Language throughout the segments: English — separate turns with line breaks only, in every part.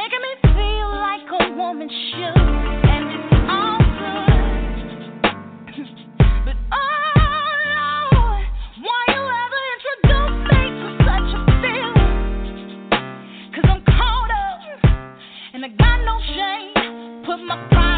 Making me feel like a woman should, and it's all good. But oh Lord, why you ever introduce me to such a I'm caught up and I got no shame. Put my pride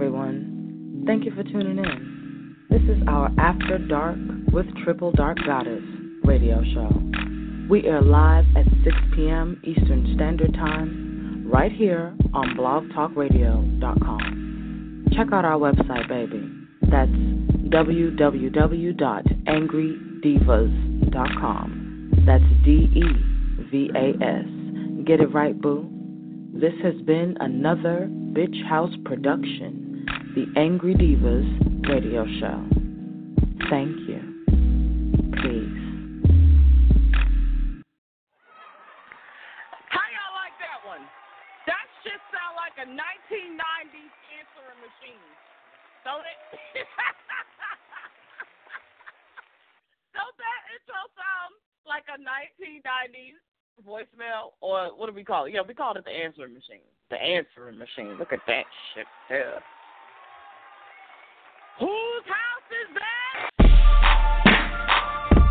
everyone. Thank you for tuning in. This is our After Dark with Triple Dark Goddess radio show. We air live at 6 p.m. Eastern Standard Time, right here on blogtalkradio.com. Check out our website, baby. That's www.angrydevas.com. That's D E V A S. Get it right, boo. This has been another Bitch House production, the Angry Devas radio show. Thank you. Peace.
How y'all like that one? That shit sound like a 1990s answering machine. Don't it? Don't that intro sound like a 1990s voicemail? Or what do we call it? Yeah, we called it the answering machine. The answering machine. Look at that shit there.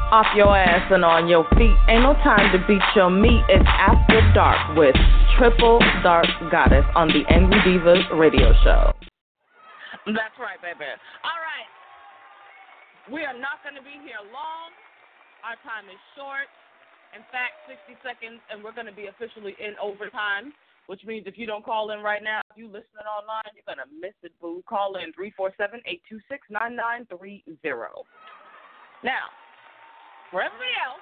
Off your ass and on your feet. Ain't no time to beat your meat. It's After Dark with Triple Dark Goddess on the Angry Devas radio show.
That's right, baby. All right. We are not going to be here long. Our time is short. In fact, 60 seconds, and we're going to be officially in overtime, which means if you don't call in right now, if you're listening online, you're going to miss it, boo. Call in 347 826 9930. Now, for everybody else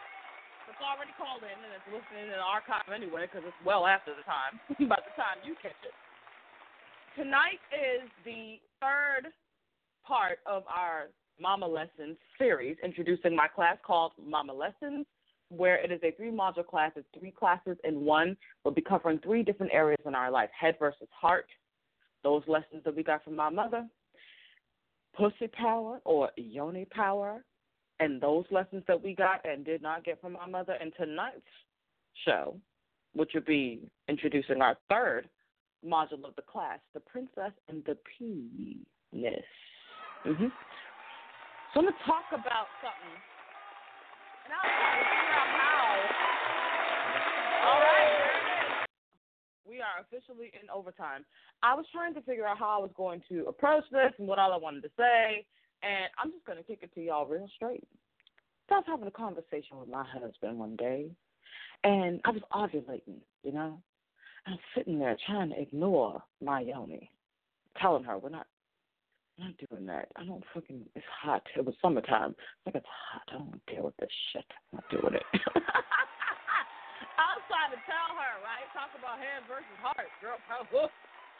that's already called in and that's listening in the archive anyway, because it's well after the time, by the time you catch it, tonight is the third part of our Mama Lessons series, introducing my class called Mama Lessons, where it is a three module class. It's three classes in one. We'll be covering three different areas in our life head versus heart, those lessons that we got from my mother, pussy power or yoni power, and those lessons that we got and did not get from my mother. And tonight's show, which will be introducing our third module of the class, the princess and the penis. Mm-hmm. So I'm gonna talk about something, and I was trying to figure out how. All right. We are officially in overtime. I was trying to figure out how I was going to approach this and what all I wanted to say, and I'm just gonna kick it to y'all real straight. So I was having a conversation with my husband one day, and I was ovulating, you know. I'm sitting there trying to ignore my yoni, telling her we're not I'm not doing that. I don't fucking. It's hot. It was summertime. Like it's hot. I don't deal with this shit. I'm not doing it. I was trying to tell her, right? Talk about head versus heart, girl.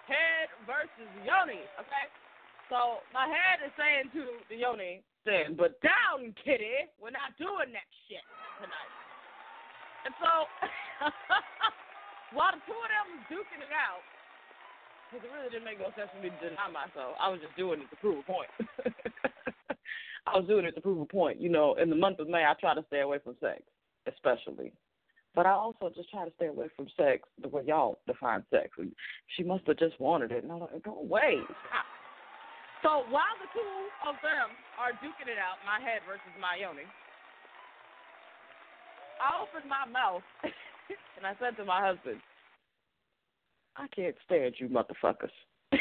Head versus yoni. Okay. So my head is saying to the yoni, saying, "But down, kitty. We're not doing that shit tonight." And so, while the two of them was duking it out, because it really didn't make no sense for me to deny myself. I was just doing it to prove a point. I was doing it to prove a point. You know, in the month of May, I try to stay away from sex, especially. But I also just try to stay away from sex the way y'all define sex. She must have just wanted it. And I'm like, go away. Stop. So while the two of them are duking it out, my head versus my yoni, I opened my mouth and I said to my husband, I can't stand you motherfuckers.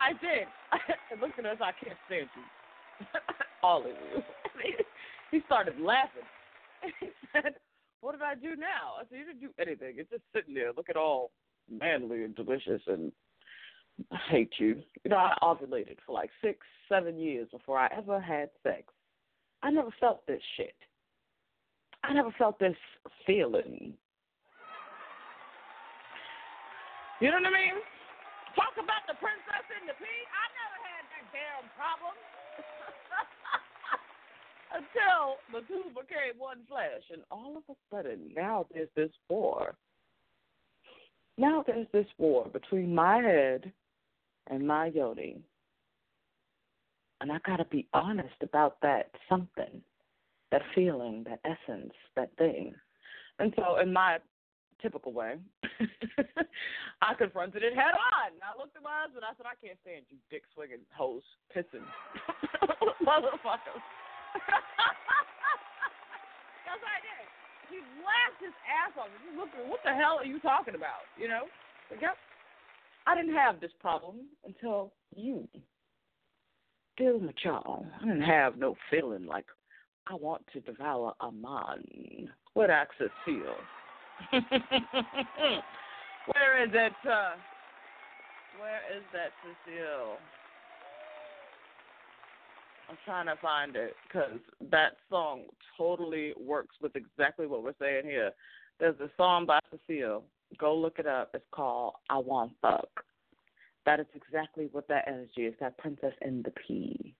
I did. and looked at us, I can't stand you. All of you. he started laughing. he said, What did I do now? I said, You didn't do anything. It's just sitting there looking all manly and delicious and I hate you. You know, I ovulated for like six, seven years before I ever had sex. I never felt this shit. I never felt this feeling. You know what I mean? Talk about the princess and the pea. I never had that damn problem. Until the two one flesh. And all of a sudden, now there's this war. Now there's this war between my head and my yoni. And I got to be honest about that something that feeling, that essence, that thing. And so, in my typical way, I confronted it head on. I looked at my husband. I said, I can't stand you dick swinging hoes, pissing motherfuckers. What I did. He laughed his ass off. He looked, what the hell are you talking about? You know? Like. I didn't have this problem until you. Dealing with y'all, I didn't have no feeling like I want to devour a man. What access feel? Where is it? Uh, where is that Cecile? I'm trying to find it because that song totally works with exactly what we're saying here. There's a song by Cecile. Go look it up. It's called I Want Fuck. That is exactly what that energy is, that princess in the pea.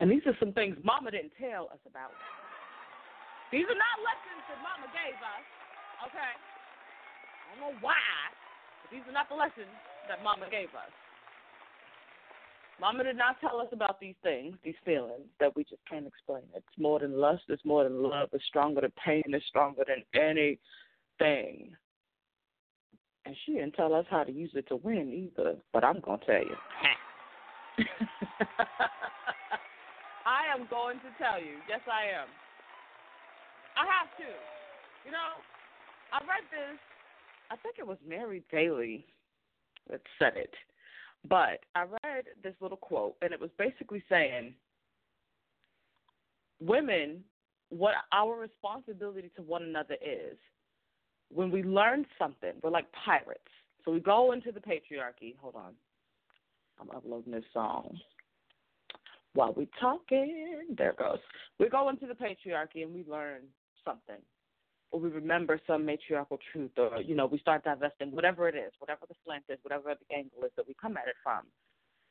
And these are some things Mama didn't tell us about. These are not lessons that Mama gave us, okay? I don't know why, but these are not the lessons that Mama gave us. Mama did not tell us about these things, these feelings that we just can't explain. It's more than lust, it's more than love, it's stronger than pain, it's stronger than anything. And she didn't tell us how to use it to win either, but I'm going to tell you. I am going to tell you. Yes, I am. I have to. You know, I read this, I think it was Mary Daly that said it. But I read this little quote, and it was basically saying, women, what our responsibility to one another is, when we learn something, we're like pirates. So we go into the patriarchy. Hold on. I'm uploading this song. While we talking, there goes. We go into the patriarchy and we learn something. Or we remember some matriarchal truth or, you know, we start divesting whatever it is, whatever the slant is, whatever the angle is that we come at it from.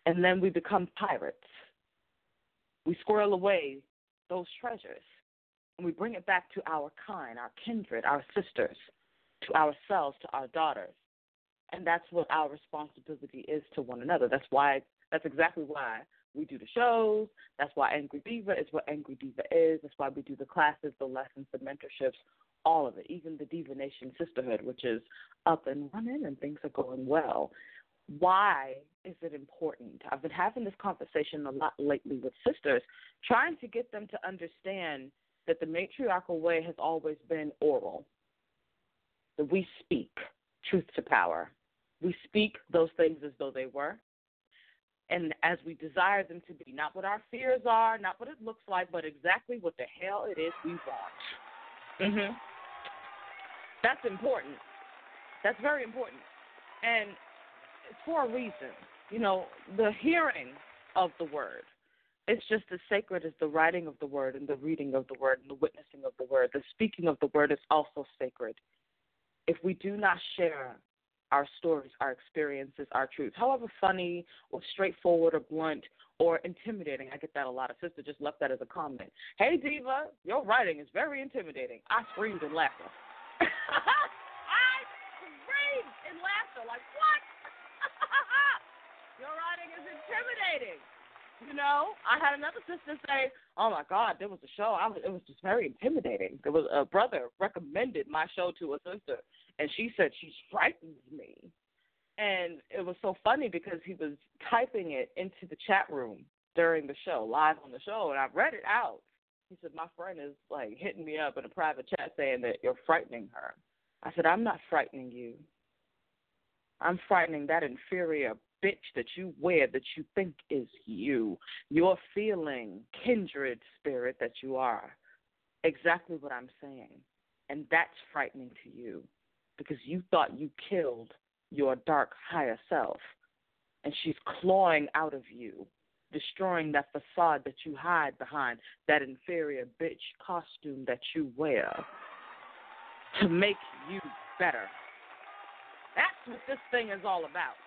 And then we become pirates. We squirrel away those treasures and we bring it back to our kind, our kindred, our sisters, to ourselves, to our daughters. And that's what our responsibility is to one another. That's why that's exactly why we do the shows. That's why Angry Diva is what Angry Diva is. That's why we do the classes, the lessons, the mentorships, all of it, even the Diva Nation Sisterhood, which is up and running and things are going well. Why is it important? I've been having this conversation a lot lately with sisters, trying to get them to understand that the matriarchal way has always been oral. That we speak truth to power. We speak those things as though they were, and as we desire them to be. Not what our fears are, not what it looks like, but exactly what the hell it is we want. Mhm. That's important. That's very important. And it's for a reason. You know, the hearing of the word. It's just as sacred as the writing of the word and the reading of the word and the witnessing of the word. The speaking of the word is also sacred. If we do not share our stories, our experiences, our truths, however funny or straightforward or blunt or intimidating. I get that a lot. A sister just left that as a comment. Hey, Diva, your writing is very intimidating. I screamed in laughter. I screamed in laughter. Like, what? your writing is intimidating. You know, I had another sister say, "Oh my God, there was a show. I was, it was just very intimidating." There was a brother recommended my show to a sister, and she said she frightens me. And it was so funny because he was typing it into the chat room during the show, live on the show, and I read it out. He said, My friend is like hitting me up in a private chat saying that you're frightening her. I said, I'm not frightening you. I'm frightening that inferior bitch that you wear that you think is you. Your feeling, kindred spirit that you are. Exactly what I'm saying. And that's frightening to you because you thought you killed your dark higher self. And she's clawing out of you, destroying that facade that you hide behind, that inferior bitch costume that you wear to make you better. That's what this thing is all about.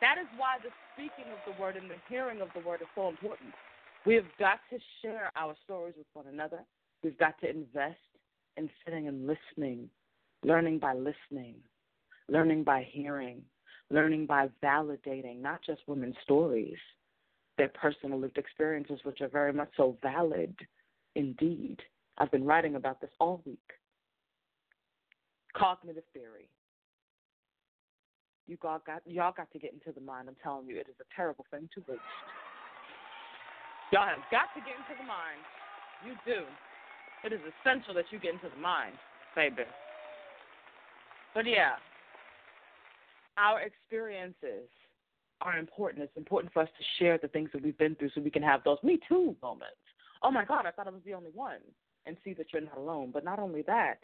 That is why the speaking of the word and the hearing of the word is so important. We have got to share our stories with one another. We've got to invest in sitting and listening, learning by listening, learning by hearing, learning by validating not just women's stories, their personal lived experiences, which are very much so valid indeed. I've been writing about this all week. Cognitive theory. You all got y'all got to get into the mind. I'm telling you, it is a terrible thing to waste. Y'all have got to get into the mind. You do. It is essential that you get into the mind, baby. But yeah, our experiences are important. It's important for us to share the things that we've been through so we can have those me too moments. Oh my God, I thought I was the only one. And see that you're not alone. But not only that,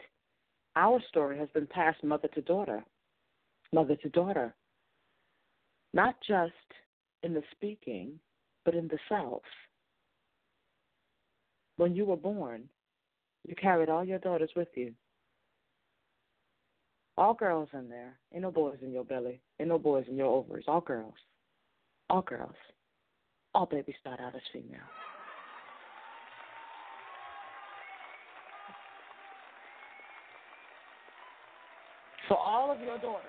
our story has been passed mother to daughter, mother to daughter. Not just in the speaking, but in the self. When you were born, you carried all your daughters with you. All girls in there. Ain't no boys in your belly. Ain't no boys in your ovaries. All girls. All girls. All babies start out as female. So all of your daughters,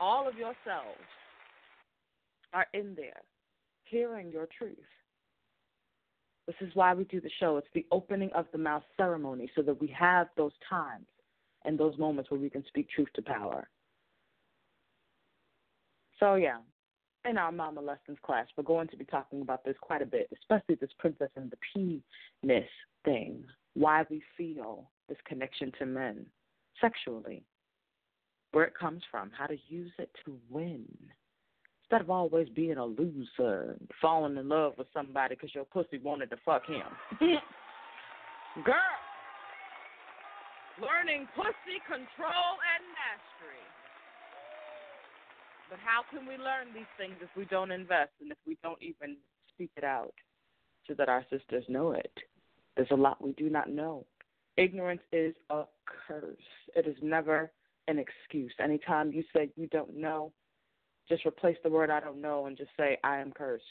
all of yourselves are in there hearing your truth. This is why we do the show. It's the opening of the mouth ceremony so that we have those times and those moments where we can speak truth to power. So, yeah, in our Mama Lessons class, we're going to be talking about this quite a bit, especially this princess and the penis thing, why we feel this connection to men sexually, where it comes from, how to use it to win instead of always being a loser falling in love with somebody because your pussy wanted to fuck him. Girl, learning pussy control and mastery. But how can we learn these things if we don't invest and if we don't even speak it out so that our sisters know it? There's a lot we do not know. Ignorance is a curse. It is never an excuse. Anytime you say you don't know, just replace the word I don't know and just say I am cursed.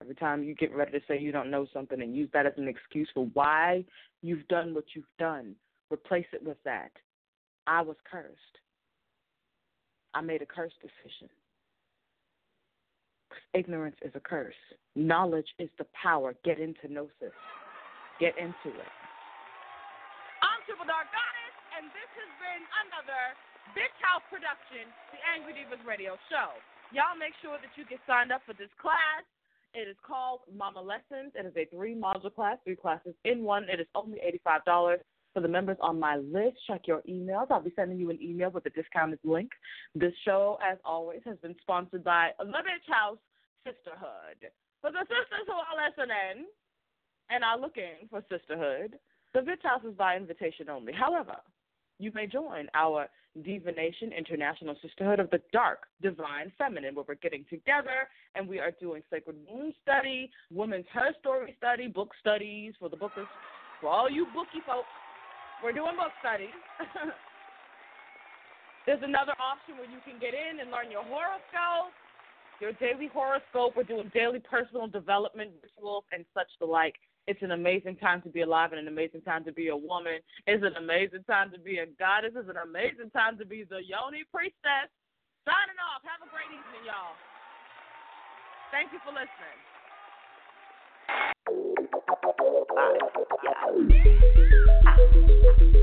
Every time you get ready to say you don't know something and use that as an excuse for why you've done what you've done, replace it with that. I was cursed. I made a curse decision. Ignorance is a curse. Knowledge is the power. Get into gnosis. Get into it. I'm Triple Dark Goddess, and this has been another Bitch House production, the Angry Devas Radio Show. Y'all make sure that you get signed up for this class. It is called Mama Lessons. It is a three module class, three classes in one. It is only $85 for the members on my list. Check your emails. I'll be sending you an email with a discounted link. This show, as always, has been sponsored by Bitch House Sisterhood. For the sisters who are listening and are looking for sisterhood, the Bitch House is by invitation only. However, you may join our Divination International Sisterhood of the Dark Divine Feminine, where we're getting together and we are doing sacred womb study, women's her story study, book studies for the bookers, for all you bookie folk. We're doing book studies. There's another option where you can get in and learn your horoscope, your daily horoscope. We're doing daily personal development rituals and such the like. It's an amazing time to be alive and an amazing time to be a woman. It's an amazing time to be a goddess. It's an amazing time to be the Yoni priestess. Signing off. Have a great evening, y'all. Thank you for listening.
I